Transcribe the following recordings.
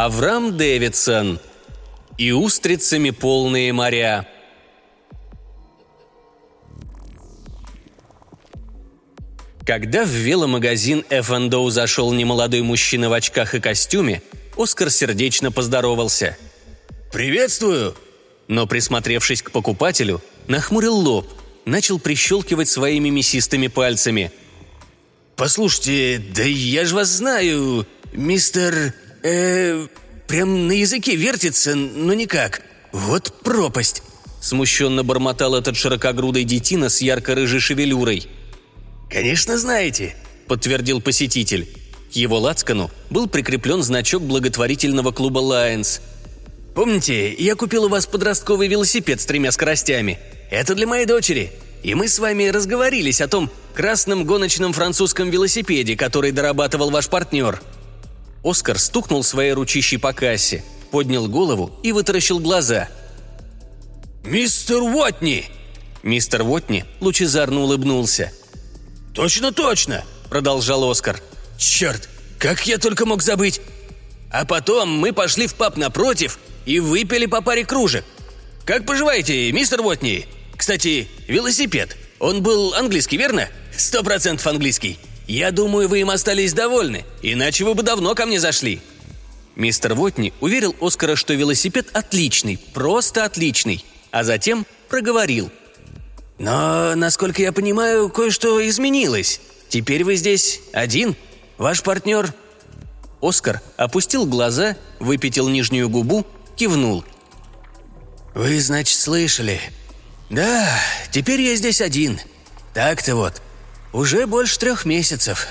Авраам Дэвидсон и устрицами полные моря. Когда в веломагазин F&O зашел немолодой мужчина в очках и костюме, Оскар сердечно поздоровался. «Приветствую!» Но, присмотревшись к покупателю, нахмурил лоб, начал прищелкивать своими мясистыми пальцами. «Послушайте, да я ж вас знаю, мистер... Э, прям на языке вертится, но никак. Вот пропасть!» Смущенно бормотал этот широкогрудый детина с ярко-рыжей шевелюрой. «Конечно знаете», — подтвердил посетитель. К его лацкану был прикреплен значок благотворительного клуба «Лайонс». «Помните, я купил у вас подростковый велосипед с тремя скоростями? Это для моей дочери. И мы с вами разговорились о том красном гоночном французском велосипеде, который дорабатывал ваш партнер». Оскар стукнул своей ручищей по кассе, поднял голову и вытаращил глаза. «Мистер Уотни!» Мистер Уотни лучезарно улыбнулся. «Точно, точно!» – продолжал Оскар. «Черт, как я только мог забыть!» А потом мы пошли в паб напротив и выпили по паре кружек. Как поживаете, мистер Уотни? Кстати, велосипед. Он был английский, верно? Сто процентов английский. Я думаю, вы им остались довольны, иначе вы бы давно ко мне зашли». Мистер Вотни уверил Оскара, что велосипед отличный, просто отличный, а затем проговорил. «Но, насколько я понимаю, кое-что изменилось. Теперь вы здесь один? Ваш партнер...» Оскар опустил глаза, выпятил нижнюю губу, кивнул. «Вы, значит, слышали? Да, теперь я здесь один. Так-то вот. Уже больше трех месяцев».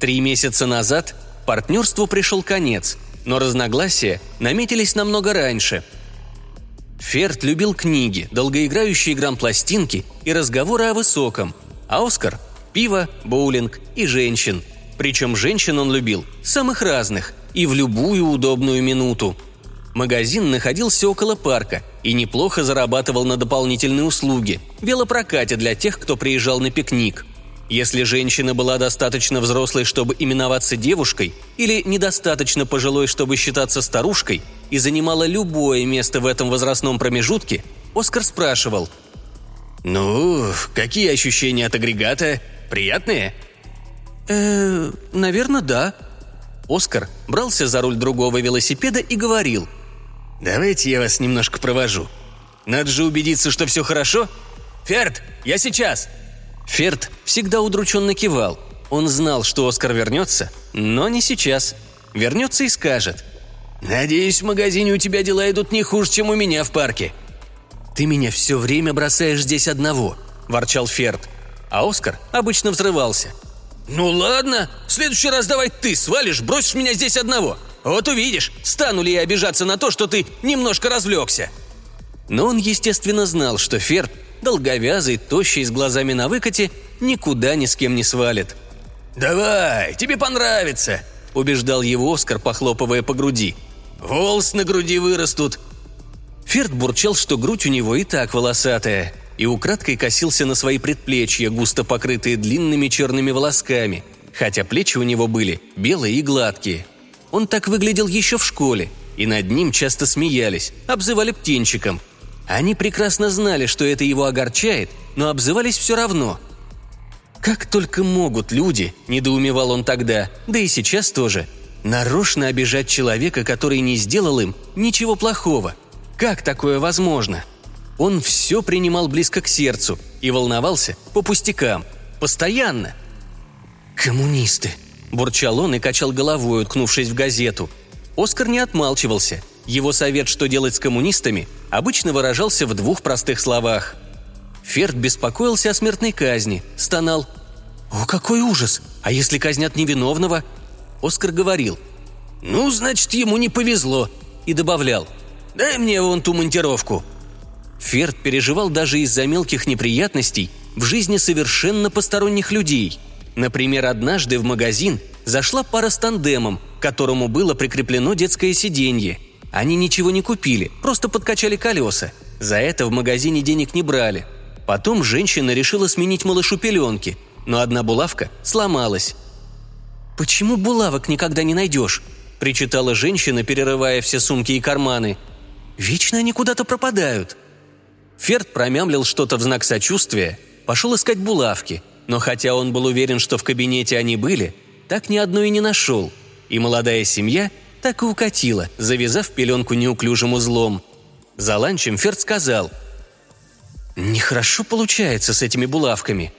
Три месяца назад партнерству пришел конец, но разногласия наметились намного раньше. Ферд любил книги, долгоиграющие грампластинки и разговоры о высоком, а Оскар – пиво, боулинг и женщин. Причем женщин он любил самых разных и в любую удобную минуту. Магазин находился около парка и неплохо зарабатывал на дополнительные услуги – велопрокате для тех, кто приезжал на пикник. Если женщина была достаточно взрослой, чтобы именоваться девушкой, или недостаточно пожилой, чтобы считаться старушкой, и занимала любое место в этом возрастном промежутке, Оскар спрашивал «Ну, какие ощущения от агрегата? Приятные?» «Э, наверное, да». Оскар брался за руль другого велосипеда и говорил – «Давайте я вас немножко провожу. Надо же убедиться, что все хорошо. Ферд, я сейчас!» Ферд всегда удрученно кивал. Он знал, что Оскар вернется, но не сейчас. Вернется и скажет. «Надеюсь, в магазине у тебя дела идут не хуже, чем у меня в парке». «Ты меня все время бросаешь здесь одного», – ворчал Ферд. А Оскар обычно взрывался. «Ну ладно, в следующий раз давай ты свалишь, бросишь меня здесь одного. Вот увидишь, стану ли я обижаться на то, что ты немножко развлекся». Но он, естественно, знал, что Ферд, долговязый, тощий, с глазами на выкате, никуда ни с кем не свалит. «Давай, тебе понравится», – убеждал его Оскар, похлопывая по груди. «Волос на груди вырастут». Ферд бурчал, что грудь у него и так волосатая, и украдкой косился на свои предплечья, густо покрытые длинными черными волосками, хотя плечи у него были белые и гладкие – он так выглядел еще в школе, и над ним часто смеялись, обзывали птенчиком. Они прекрасно знали, что это его огорчает, но обзывались все равно. Как только могут люди, недоумевал он тогда, да и сейчас тоже, нарочно обижать человека, который не сделал им ничего плохого. Как такое возможно? Он все принимал близко к сердцу и волновался по пустякам. Постоянно. «Коммунисты», Бурчал он и качал головой, уткнувшись в газету. Оскар не отмалчивался. Его совет, что делать с коммунистами, обычно выражался в двух простых словах. Ферд беспокоился о смертной казни, стонал. «О, какой ужас! А если казнят невиновного?» Оскар говорил. «Ну, значит, ему не повезло», и добавлял. «Дай мне вон ту монтировку». Ферд переживал даже из-за мелких неприятностей в жизни совершенно посторонних людей – Например, однажды в магазин зашла пара с тандемом, к которому было прикреплено детское сиденье. Они ничего не купили, просто подкачали колеса. За это в магазине денег не брали. Потом женщина решила сменить малышу пеленки, но одна булавка сломалась. «Почему булавок никогда не найдешь?» – причитала женщина, перерывая все сумки и карманы. «Вечно они куда-то пропадают». Ферд промямлил что-то в знак сочувствия, пошел искать булавки, но хотя он был уверен, что в кабинете они были, так ни одной и не нашел, и молодая семья так и укатила, завязав пеленку неуклюжим узлом. За ланчем Ферд сказал «Нехорошо получается с этими булавками».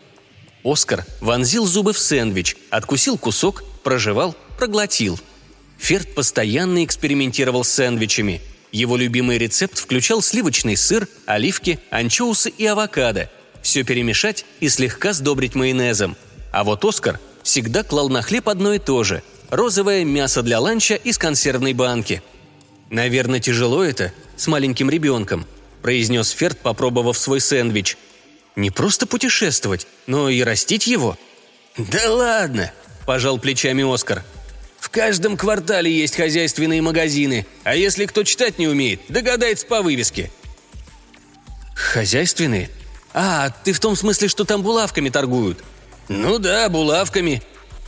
Оскар вонзил зубы в сэндвич, откусил кусок, прожевал, проглотил. Ферд постоянно экспериментировал с сэндвичами – его любимый рецепт включал сливочный сыр, оливки, анчоусы и авокадо. Все перемешать и слегка сдобрить майонезом. А вот Оскар всегда клал на хлеб одно и то же – розовое мясо для ланча из консервной банки. «Наверное, тяжело это с маленьким ребенком», – произнес Ферд, попробовав свой сэндвич. «Не просто путешествовать, но и растить его». «Да ладно!» – пожал плечами Оскар – в каждом квартале есть хозяйственные магазины, а если кто читать не умеет, догадается по вывеске». «Хозяйственные? А, ты в том смысле, что там булавками торгуют?» «Ну да, булавками».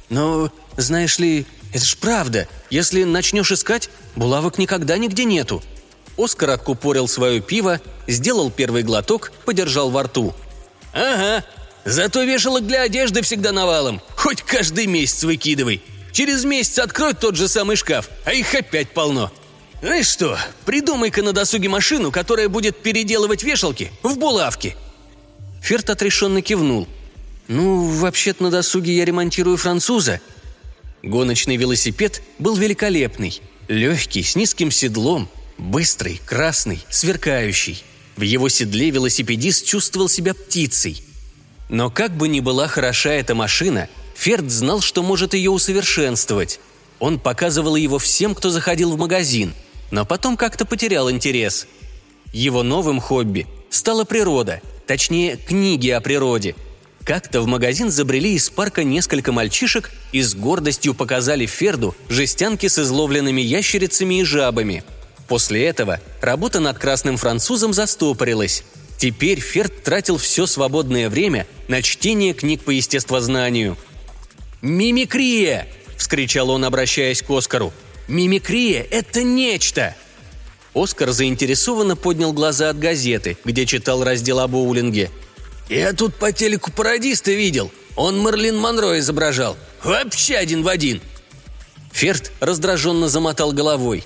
«Но, знаешь ли, это ж правда. Если начнешь искать, булавок никогда нигде нету». Оскар откупорил свое пиво, сделал первый глоток, подержал во рту. «Ага, зато вешалок для одежды всегда навалом. Хоть каждый месяц выкидывай. Через месяц откроют тот же самый шкаф, а их опять полно. Знаешь что, придумай-ка на досуге машину, которая будет переделывать вешалки в булавки». Ферт отрешенно кивнул. «Ну, вообще-то на досуге я ремонтирую француза». Гоночный велосипед был великолепный. Легкий, с низким седлом, быстрый, красный, сверкающий. В его седле велосипедист чувствовал себя птицей. Но как бы ни была хороша эта машина, Ферд знал, что может ее усовершенствовать. Он показывал его всем, кто заходил в магазин, но потом как-то потерял интерес. Его новым хобби стала природа, точнее, книги о природе. Как-то в магазин забрели из парка несколько мальчишек и с гордостью показали Ферду жестянки с изловленными ящерицами и жабами. После этого работа над красным французом застопорилась. Теперь Ферд тратил все свободное время на чтение книг по естествознанию – «Мимикрия!» – вскричал он, обращаясь к Оскару. «Мимикрия – это нечто!» Оскар заинтересованно поднял глаза от газеты, где читал раздел о боулинге. «Я тут по телеку пародиста видел. Он Мерлин Монро изображал. Вообще один в один!» Ферд раздраженно замотал головой.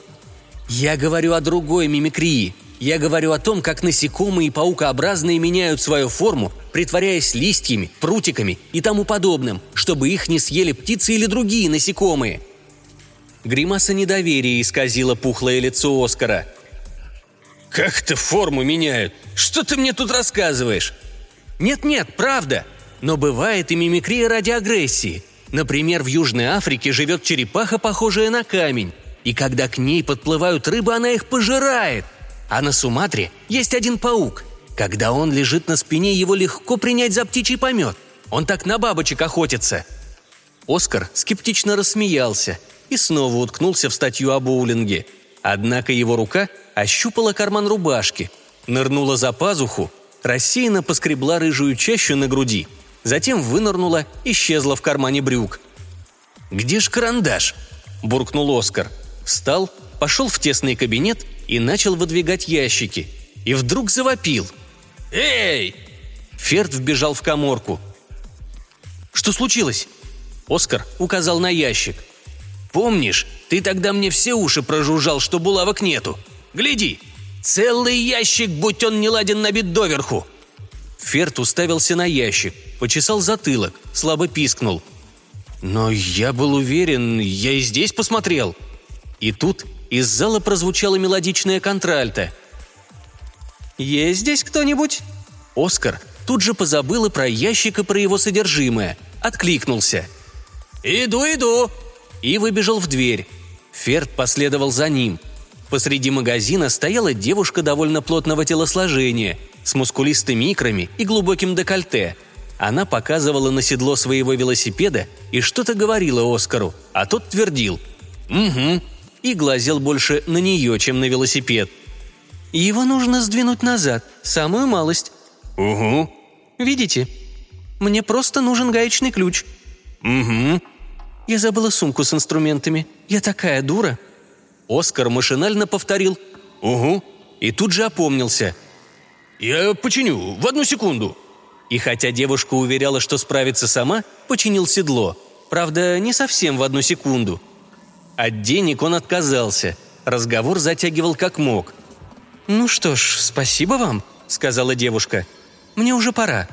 «Я говорю о другой мимикрии. Я говорю о том, как насекомые и паукообразные меняют свою форму, притворяясь листьями, прутиками и тому подобным, чтобы их не съели птицы или другие насекомые. Гримаса недоверия исказила пухлое лицо Оскара. «Как-то форму меняют? Что ты мне тут рассказываешь?» «Нет-нет, правда. Но бывает и мимикрия ради агрессии. Например, в Южной Африке живет черепаха, похожая на камень. И когда к ней подплывают рыбы, она их пожирает – а на Суматре есть один паук. Когда он лежит на спине, его легко принять за птичий помет. Он так на бабочек охотится». Оскар скептично рассмеялся и снова уткнулся в статью о боулинге. Однако его рука ощупала карман рубашки, нырнула за пазуху, рассеянно поскребла рыжую чащу на груди, затем вынырнула, исчезла в кармане брюк. «Где ж карандаш?» – буркнул Оскар. Встал, пошел в тесный кабинет и начал выдвигать ящики. И вдруг завопил. «Эй!» Ферд вбежал в коморку. «Что случилось?» Оскар указал на ящик. «Помнишь, ты тогда мне все уши прожужжал, что булавок нету? Гляди! Целый ящик, будь он не ладен, набит доверху!» Ферд уставился на ящик, почесал затылок, слабо пискнул. «Но я был уверен, я и здесь посмотрел». И тут из зала прозвучала мелодичная контральта. «Есть здесь кто-нибудь?» Оскар тут же позабыл и про ящик и про его содержимое. Откликнулся. «Иду, иду!» И выбежал в дверь. Ферд последовал за ним. Посреди магазина стояла девушка довольно плотного телосложения, с мускулистыми икрами и глубоким декольте. Она показывала на седло своего велосипеда и что-то говорила Оскару, а тот твердил «Угу, и глазел больше на нее, чем на велосипед. «Его нужно сдвинуть назад, самую малость». «Угу». «Видите? Мне просто нужен гаечный ключ». «Угу». я забыла сумку с инструментами. Я такая дура». Оскар машинально повторил «Угу» и тут же опомнился. «Я починю, в одну секунду». И хотя девушка уверяла, что справится сама, починил седло. Правда, не совсем в одну секунду. От денег он отказался. Разговор затягивал как мог. «Ну что ж, спасибо вам», — сказала девушка. «Мне уже пора».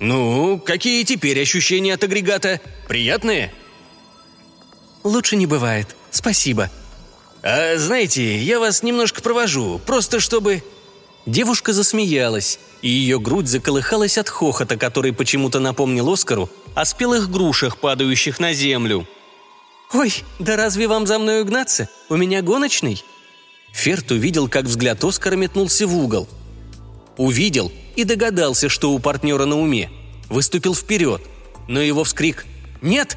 «Ну, какие теперь ощущения от агрегата? Приятные?» «Лучше не бывает. Спасибо». «А знаете, я вас немножко провожу, просто чтобы...» Девушка засмеялась, и ее грудь заколыхалась от хохота, который почему-то напомнил Оскару о спелых грушах, падающих на землю. «Ой, да разве вам за мной угнаться? У меня гоночный?» Ферт увидел, как взгляд Оскара метнулся в угол. Увидел и догадался, что у партнера на уме. Выступил вперед, но его вскрик «Нет!»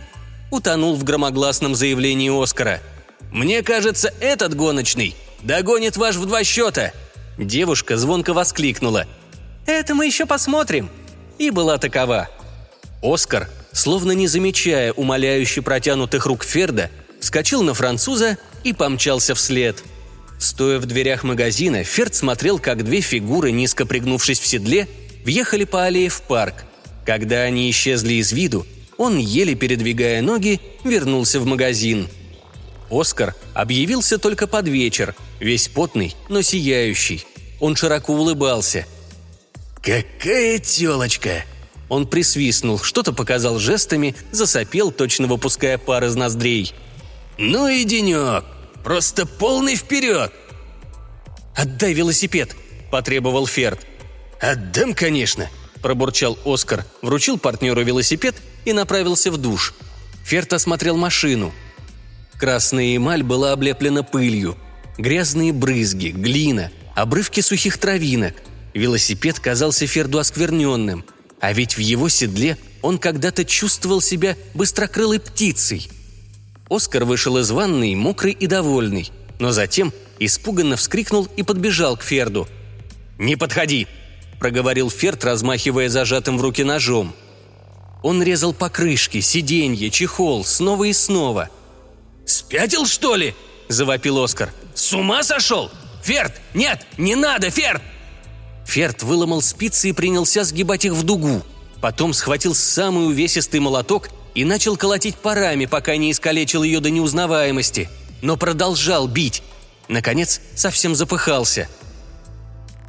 утонул в громогласном заявлении Оскара. «Мне кажется, этот гоночный догонит ваш в два счета!» Девушка звонко воскликнула. «Это мы еще посмотрим!» И была такова. Оскар, словно не замечая умоляюще протянутых рук Ферда, вскочил на француза и помчался вслед. Стоя в дверях магазина, Ферд смотрел, как две фигуры, низко пригнувшись в седле, въехали по аллее в парк. Когда они исчезли из виду, он, еле передвигая ноги, вернулся в магазин – Оскар объявился только под вечер, весь потный, но сияющий. Он широко улыбался. «Какая телочка!» Он присвистнул, что-то показал жестами, засопел, точно выпуская пар из ноздрей. «Ну и денек! Просто полный вперед!» «Отдай велосипед!» – потребовал Ферд. «Отдам, конечно!» – пробурчал Оскар, вручил партнеру велосипед и направился в душ. Ферд осмотрел машину – Красная эмаль была облеплена пылью. Грязные брызги, глина, обрывки сухих травинок. Велосипед казался Ферду оскверненным. А ведь в его седле он когда-то чувствовал себя быстрокрылой птицей. Оскар вышел из ванной, мокрый и довольный, но затем испуганно вскрикнул и подбежал к Ферду. «Не подходи!» – проговорил Ферд, размахивая зажатым в руки ножом. Он резал покрышки, сиденье, чехол снова и снова – «Спятил, что ли?» – завопил Оскар. «С ума сошел? Ферд! Нет, не надо, Ферд!» Ферд выломал спицы и принялся сгибать их в дугу. Потом схватил самый увесистый молоток и начал колотить парами, пока не искалечил ее до неузнаваемости. Но продолжал бить. Наконец, совсем запыхался.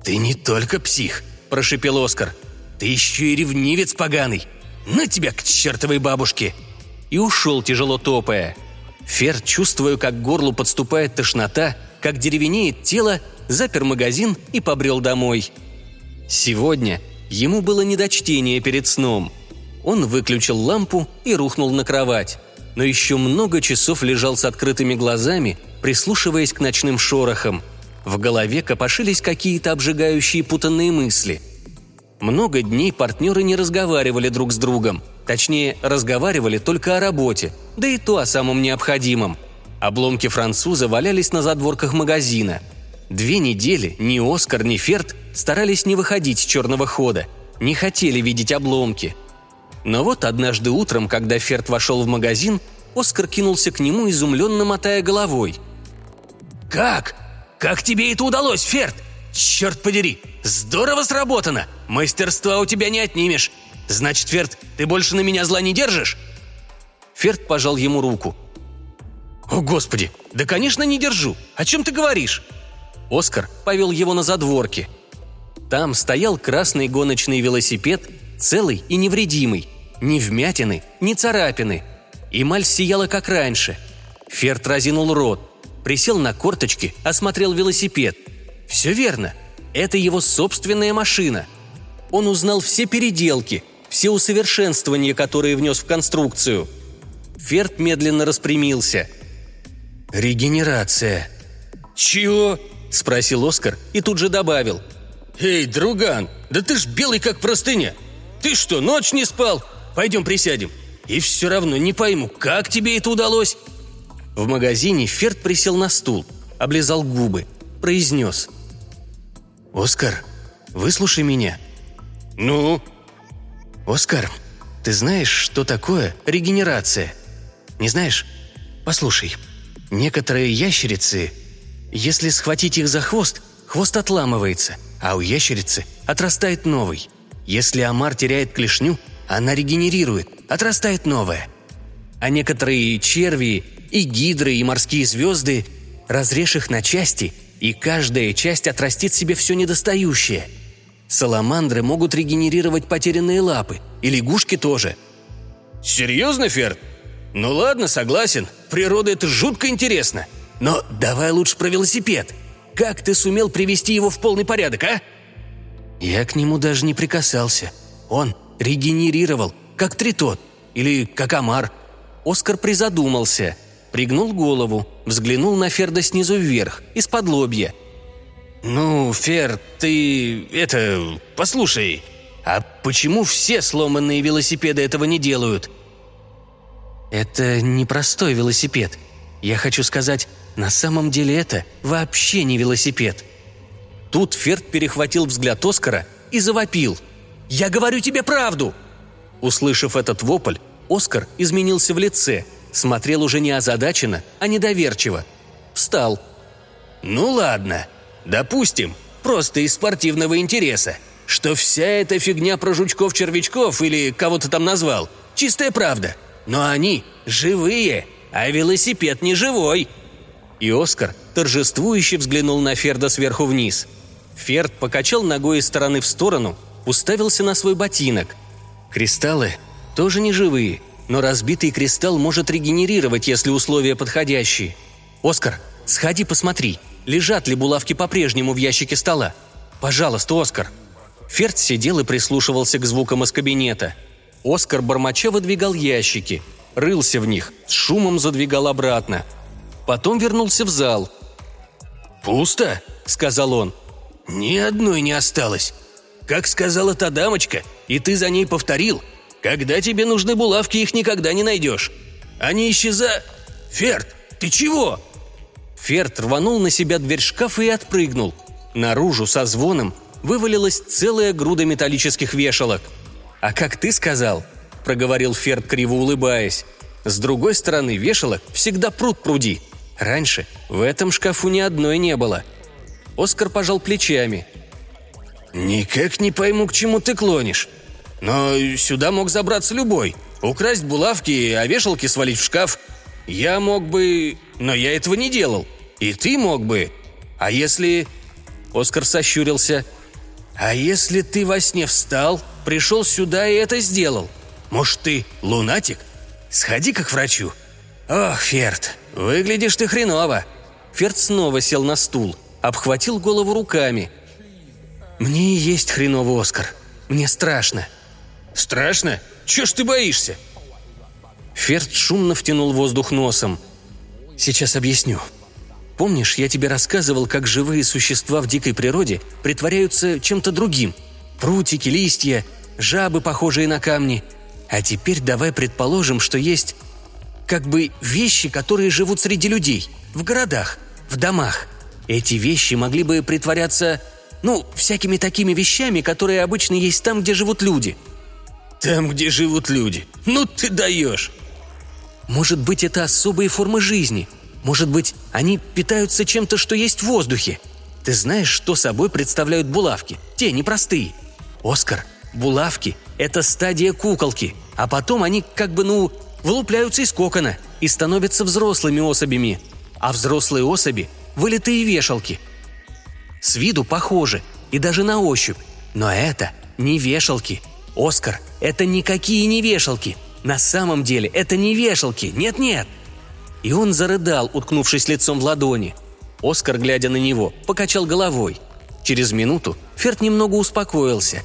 «Ты не только псих», – прошипел Оскар. «Ты еще и ревнивец поганый. На тебя к чертовой бабушке!» И ушел, тяжело топая – Фер, чувствуя, как горлу подступает тошнота, как деревенеет тело, запер магазин и побрел домой. Сегодня ему было не до чтения перед сном. Он выключил лампу и рухнул на кровать, но еще много часов лежал с открытыми глазами, прислушиваясь к ночным шорохам. В голове копошились какие-то обжигающие путанные мысли. Много дней партнеры не разговаривали друг с другом – Точнее, разговаривали только о работе, да и то о самом необходимом. Обломки француза валялись на задворках магазина. Две недели ни Оскар, ни Ферд старались не выходить с черного хода, не хотели видеть обломки. Но вот однажды утром, когда Ферд вошел в магазин, Оскар кинулся к нему, изумленно мотая головой. «Как? Как тебе это удалось, Ферд? Черт подери! Здорово сработано! Мастерства у тебя не отнимешь! «Значит, Ферд, ты больше на меня зла не держишь?» Ферд пожал ему руку. «О, Господи! Да, конечно, не держу! О чем ты говоришь?» Оскар повел его на задворки. Там стоял красный гоночный велосипед, целый и невредимый. Ни вмятины, ни царапины. Эмаль сияла, как раньше. Ферд разинул рот, присел на корточки, осмотрел велосипед. Все верно. Это его собственная машина. Он узнал все переделки, все усовершенствования, которые внес в конструкцию. Ферд медленно распрямился. «Регенерация». «Чего?» – спросил Оскар и тут же добавил. «Эй, друган, да ты ж белый как простыня! Ты что, ночь не спал? Пойдем присядем. И все равно не пойму, как тебе это удалось?» В магазине Ферд присел на стул, облизал губы, произнес. «Оскар, выслушай меня». «Ну?» «Оскар, ты знаешь, что такое регенерация?» Не знаешь? Послушай, некоторые ящерицы, если схватить их за хвост, хвост отламывается, а у ящерицы отрастает новый. Если омар теряет клешню, она регенерирует, отрастает новая. А некоторые черви и гидры, и морские звезды, разрежь их на части, и каждая часть отрастит себе все недостающее. Саламандры могут регенерировать потерянные лапы, и лягушки тоже. «Серьезно, Ферд? Ну ладно, согласен. Природа – это жутко интересно. Но давай лучше про велосипед. Как ты сумел привести его в полный порядок, а?» Я к нему даже не прикасался. Он регенерировал, как тритот или как омар. Оскар призадумался, пригнул голову, взглянул на Ферда снизу вверх, из-под лобья. «Ну, Ферд, ты... это... послушай, а почему все сломанные велосипеды этого не делают?» «Это непростой велосипед. Я хочу сказать, на самом деле это вообще не велосипед». Тут Ферд перехватил взгляд Оскара и завопил. «Я говорю тебе правду!» Услышав этот вопль, Оскар изменился в лице, смотрел уже не озадаченно, а недоверчиво. Встал. «Ну ладно, допустим, просто из спортивного интереса, что вся эта фигня про жучков-червячков или кого-то там назвал – чистая правда. Но они живые, а велосипед не живой». И Оскар торжествующе взглянул на Ферда сверху вниз. Ферд покачал ногой из стороны в сторону, уставился на свой ботинок. Кристаллы тоже не живые, но разбитый кристалл может регенерировать, если условия подходящие. «Оскар, сходи посмотри, лежат ли булавки по-прежнему в ящике стола. Пожалуйста, Оскар». Ферд сидел и прислушивался к звукам из кабинета. Оскар бормоча выдвигал ящики, рылся в них, с шумом задвигал обратно. Потом вернулся в зал. «Пусто», — сказал он. «Ни одной не осталось. Как сказала та дамочка, и ты за ней повторил, когда тебе нужны булавки, их никогда не найдешь. Они исчеза... Ферд, ты чего?» Ферд рванул на себя дверь шкафа и отпрыгнул. Наружу со звоном вывалилась целая груда металлических вешалок. «А как ты сказал?» – проговорил Ферд, криво улыбаясь. «С другой стороны вешалок всегда пруд пруди. Раньше в этом шкафу ни одной не было». Оскар пожал плечами – «Никак не пойму, к чему ты клонишь. Но сюда мог забраться любой. Украсть булавки, а вешалки свалить в шкаф. Я мог бы... Но я этого не делал. И ты мог бы. А если...» Оскар сощурился. «А если ты во сне встал, пришел сюда и это сделал? Может, ты лунатик? Сходи как к врачу». «Ох, Ферд, выглядишь ты хреново». Ферд снова сел на стул, обхватил голову руками – «Мне и есть хреновый Оскар. Мне страшно». «Страшно? Чего ж ты боишься?» Ферд шумно втянул воздух носом. «Сейчас объясню. Помнишь, я тебе рассказывал, как живые существа в дикой природе притворяются чем-то другим? Прутики, листья, жабы, похожие на камни. А теперь давай предположим, что есть как бы вещи, которые живут среди людей, в городах, в домах. Эти вещи могли бы притворяться ну, всякими такими вещами, которые обычно есть там, где живут люди». «Там, где живут люди? Ну ты даешь!» «Может быть, это особые формы жизни. Может быть, они питаются чем-то, что есть в воздухе. Ты знаешь, что собой представляют булавки? Те непростые. Оскар, булавки – это стадия куколки, а потом они как бы, ну, вылупляются из кокона и становятся взрослыми особями. А взрослые особи – вылитые вешалки – с виду похожи, и даже на ощупь. Но это не вешалки. Оскар, это никакие не вешалки. На самом деле это не вешалки, нет-нет. И он зарыдал, уткнувшись лицом в ладони. Оскар, глядя на него, покачал головой. Через минуту Ферд немного успокоился.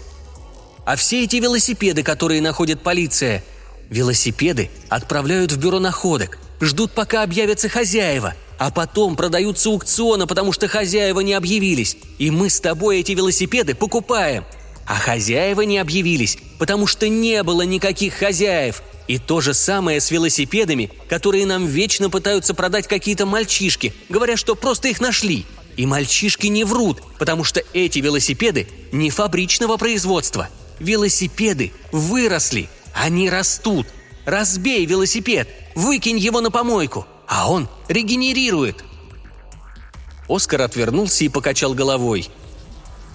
А все эти велосипеды, которые находит полиция, велосипеды отправляют в бюро находок, ждут, пока объявятся хозяева – а потом продаются аукциона, потому что хозяева не объявились, и мы с тобой эти велосипеды покупаем. А хозяева не объявились, потому что не было никаких хозяев. И то же самое с велосипедами, которые нам вечно пытаются продать какие-то мальчишки, говоря, что просто их нашли. И мальчишки не врут, потому что эти велосипеды не фабричного производства. Велосипеды выросли, они растут. Разбей велосипед, Выкинь его на помойку, а он регенерирует!» Оскар отвернулся и покачал головой.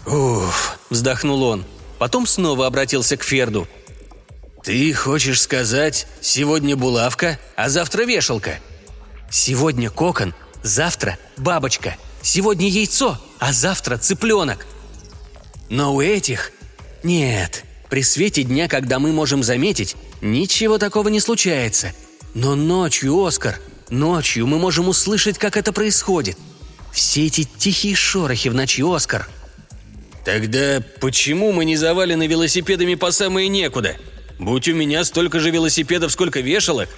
«Уф!» – вздохнул он. Потом снова обратился к Ферду. «Ты хочешь сказать, сегодня булавка, а завтра вешалка?» «Сегодня кокон, завтра бабочка. Сегодня яйцо, а завтра цыпленок». «Но у этих...» «Нет, при свете дня, когда мы можем заметить, ничего такого не случается. Но ночью, Оскар, ночью мы можем услышать, как это происходит. Все эти тихие шорохи в ночи, Оскар». «Тогда почему мы не завалены велосипедами по самые некуда? Будь у меня столько же велосипедов, сколько вешалок».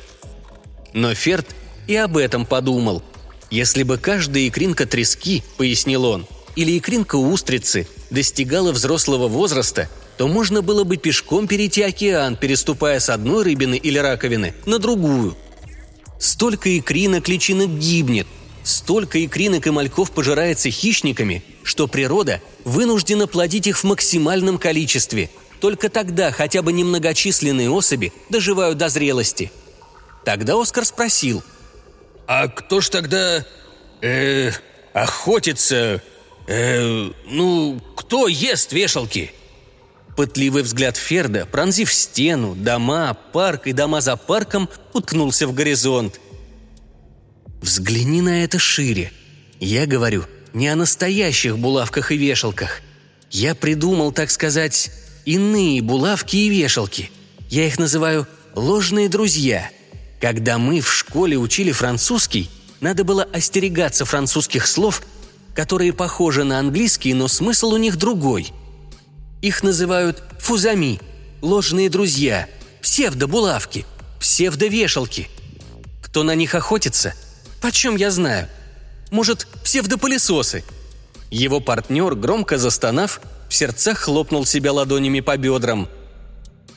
Но Ферд и об этом подумал. Если бы каждая икринка трески, пояснил он, или икринка устрицы достигала взрослого возраста, то можно было бы пешком перейти океан, переступая с одной рыбины или раковины на другую. Столько икринок личинок гибнет, столько икринок и мальков пожирается хищниками, что природа вынуждена плодить их в максимальном количестве. Только тогда хотя бы немногочисленные особи доживают до зрелости. Тогда Оскар спросил. «А кто ж тогда... э... охотится... э... ну, кто ест вешалки?» Пытливый взгляд Ферда, пронзив стену, дома, парк и дома за парком, уткнулся в горизонт. «Взгляни на это шире. Я говорю не о настоящих булавках и вешалках. Я придумал, так сказать, иные булавки и вешалки. Я их называю «ложные друзья». Когда мы в школе учили французский, надо было остерегаться французских слов, которые похожи на английский, но смысл у них другой. Их называют фузами, ложные друзья, псевдобулавки, псевдовешалки. Кто на них охотится? Почем я знаю – может, псевдопылесосы?» Его партнер, громко застонав, в сердцах хлопнул себя ладонями по бедрам.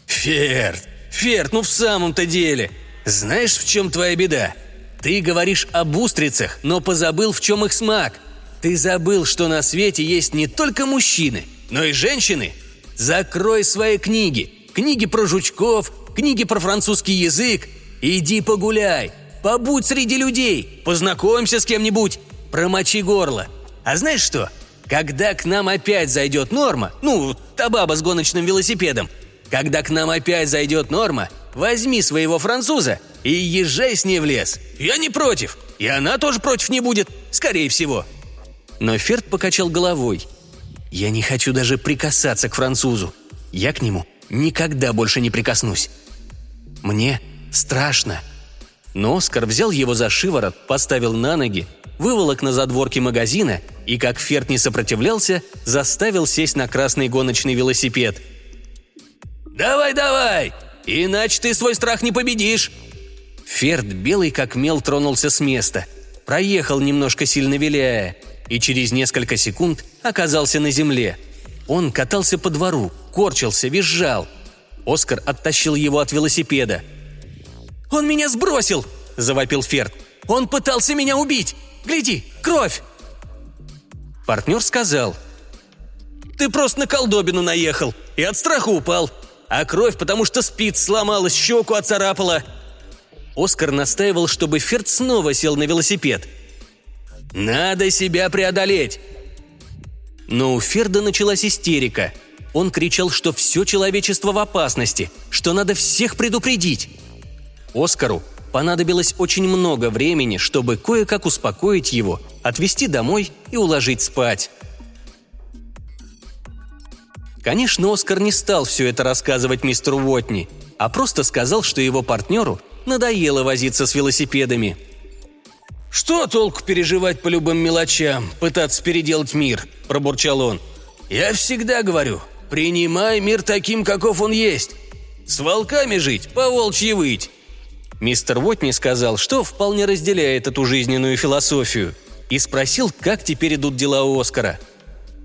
«Ферд! Ферд, ну в самом-то деле! Знаешь, в чем твоя беда? Ты говоришь об устрицах, но позабыл, в чем их смак. Ты забыл, что на свете есть не только мужчины, но и женщины. Закрой свои книги. Книги про жучков, книги про французский язык. Иди погуляй, побудь среди людей, познакомься с кем-нибудь, промочи горло. А знаешь что? Когда к нам опять зайдет Норма, ну, та баба с гоночным велосипедом, когда к нам опять зайдет Норма, возьми своего француза и езжай с ней в лес. Я не против. И она тоже против не будет, скорее всего». Но Ферд покачал головой. «Я не хочу даже прикасаться к французу. Я к нему никогда больше не прикоснусь. Мне страшно». Но Оскар взял его за шиворот, поставил на ноги выволок на задворке магазина и, как Ферд не сопротивлялся, заставил сесть на красный гоночный велосипед. «Давай, давай! Иначе ты свой страх не победишь!» Ферд, белый как мел, тронулся с места. Проехал немножко сильно виляя, и через несколько секунд оказался на земле. Он катался по двору, корчился, визжал. Оскар оттащил его от велосипеда. «Он меня сбросил!» – завопил Ферд. «Он пытался меня убить! Гляди, кровь!» Партнер сказал. «Ты просто на колдобину наехал и от страха упал. А кровь, потому что спиц сломалась, щеку оцарапала». Оскар настаивал, чтобы Ферд снова сел на велосипед. «Надо себя преодолеть!» Но у Ферда началась истерика. Он кричал, что все человечество в опасности, что надо всех предупредить. Оскару понадобилось очень много времени, чтобы кое-как успокоить его, отвезти домой и уложить спать. Конечно, Оскар не стал все это рассказывать мистеру Уотни, а просто сказал, что его партнеру надоело возиться с велосипедами. «Что толку переживать по любым мелочам, пытаться переделать мир?» – пробурчал он. «Я всегда говорю, принимай мир таким, каков он есть. С волками жить, по волчьи выть. Мистер Уотни сказал, что вполне разделяет эту жизненную философию, и спросил, как теперь идут дела у Оскара.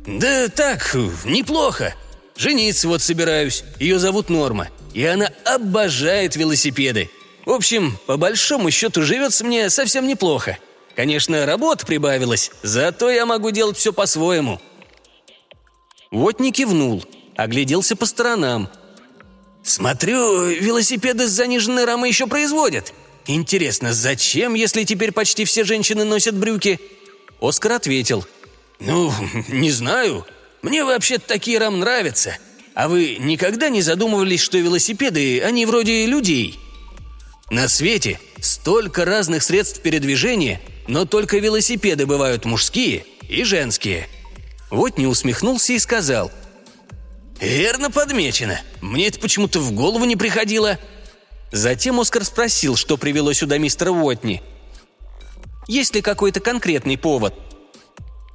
«Да так, неплохо. Жениться вот собираюсь. Ее зовут Норма, и она обожает велосипеды. В общем, по большому счету живется мне совсем неплохо. Конечно, работа прибавилась, зато я могу делать все по-своему». Уотни кивнул, огляделся по сторонам – «Смотрю, велосипеды с заниженной рамой еще производят. Интересно, зачем, если теперь почти все женщины носят брюки?» Оскар ответил. «Ну, не знаю. Мне вообще такие рам нравятся. А вы никогда не задумывались, что велосипеды, они вроде людей?» На свете столько разных средств передвижения, но только велосипеды бывают мужские и женские. Вот не усмехнулся и сказал. «Верно подмечено. Мне это почему-то в голову не приходило». Затем Оскар спросил, что привело сюда мистера Уотни. «Есть ли какой-то конкретный повод?»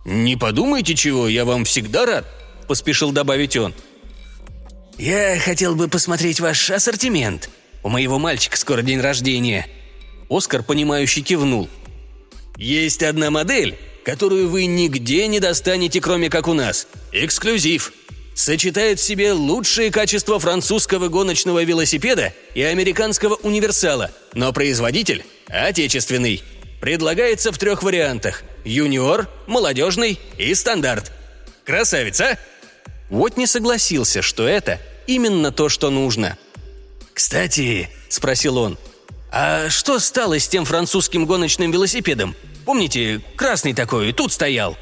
«Не подумайте чего, я вам всегда рад», – поспешил добавить он. «Я хотел бы посмотреть ваш ассортимент. У моего мальчика скоро день рождения». Оскар, понимающе кивнул. «Есть одна модель, которую вы нигде не достанете, кроме как у нас. Эксклюзив сочетает в себе лучшие качества французского гоночного велосипеда и американского универсала, но производитель отечественный. Предлагается в трех вариантах – юниор, молодежный и стандарт. Красавица! Вот не согласился, что это именно то, что нужно. «Кстати», – спросил он, – «а что стало с тем французским гоночным велосипедом? Помните, красный такой, тут стоял?»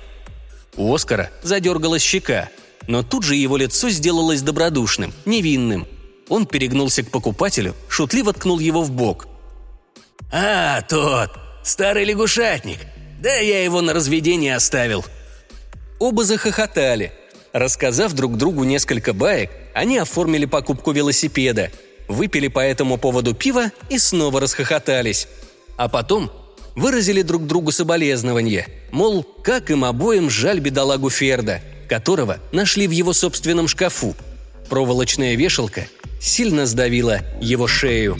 У Оскара задергалась щека – но тут же его лицо сделалось добродушным, невинным. Он перегнулся к покупателю, шутливо ткнул его в бок. «А, тот! Старый лягушатник! Да я его на разведение оставил!» Оба захохотали. Рассказав друг другу несколько баек, они оформили покупку велосипеда, выпили по этому поводу пива и снова расхохотались. А потом выразили друг другу соболезнования, мол, как им обоим жаль бедолагу Ферда – которого нашли в его собственном шкафу. Проволочная вешалка сильно сдавила его шею.